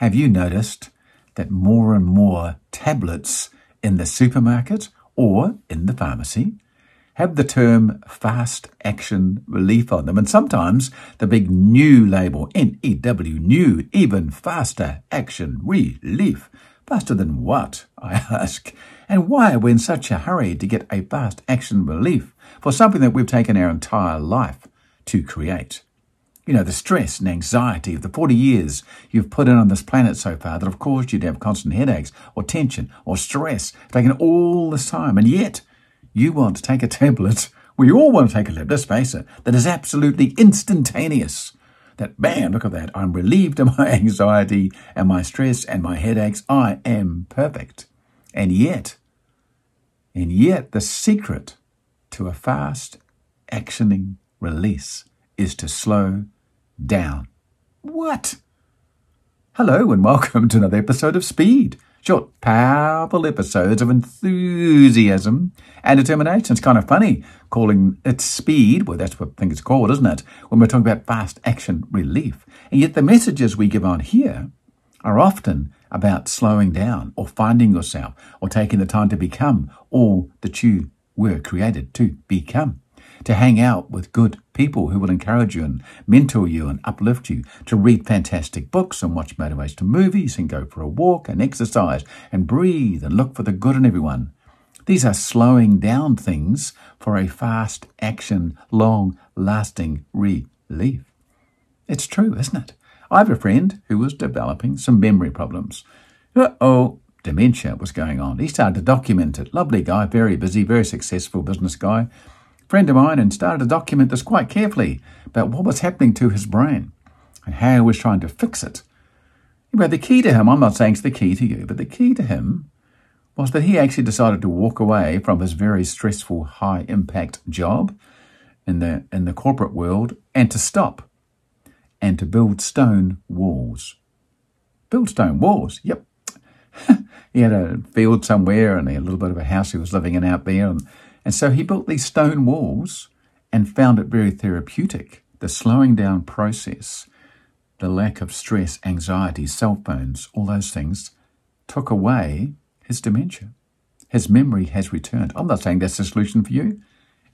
Have you noticed that more and more tablets in the supermarket or in the pharmacy have the term fast action relief on them? And sometimes the big new label, N-E-W, new, even faster action relief. Faster than what, I ask? And why are we in such a hurry to get a fast action relief for something that we've taken our entire life to create? You know, the stress and anxiety of the 40 years you've put in on this planet so far that have caused you to have constant headaches or tension or stress, taken all this time. And yet, you want to take a tablet, we all want to take a tablet, let's face it, that is absolutely instantaneous. That, man, look at that. I'm relieved of my anxiety and my stress and my headaches. I am perfect. And yet, and yet, the secret to a fast actioning release is to slow down. What? Hello and welcome to another episode of Speed. Short, powerful episodes of enthusiasm and determination. It's kind of funny calling it speed. Well, that's what I think it's called, isn't it? When we're talking about fast action relief. And yet the messages we give on here are often about slowing down or finding yourself or taking the time to become all that you were created to become to hang out with good people who will encourage you and mentor you and uplift you, to read fantastic books and watch motivational movies and go for a walk and exercise and breathe and look for the good in everyone. These are slowing down things for a fast action, long lasting relief. It's true, isn't it? I have a friend who was developing some memory problems. Uh oh, dementia was going on. He started to document it. Lovely guy, very busy, very successful business guy friend of mine and started to document this quite carefully about what was happening to his brain and how he was trying to fix it. But the key to him, I'm not saying it's the key to you, but the key to him was that he actually decided to walk away from his very stressful, high impact job in the, in the corporate world and to stop and to build stone walls. Build stone walls, yep. he had a field somewhere and a little bit of a house he was living in out there and and so he built these stone walls and found it very therapeutic. The slowing down process, the lack of stress, anxiety, cell phones, all those things took away his dementia. His memory has returned. I'm not saying that's the solution for you.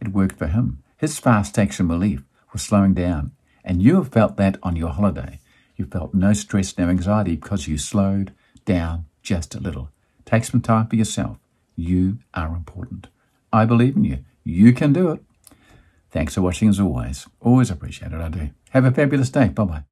It worked for him. His fast action relief was slowing down. And you have felt that on your holiday. You felt no stress, no anxiety because you slowed down just a little. Take some time for yourself. You are important. I believe in you. You can do it. Thanks for watching as always. Always appreciate it. I do. Have a fabulous day. Bye bye.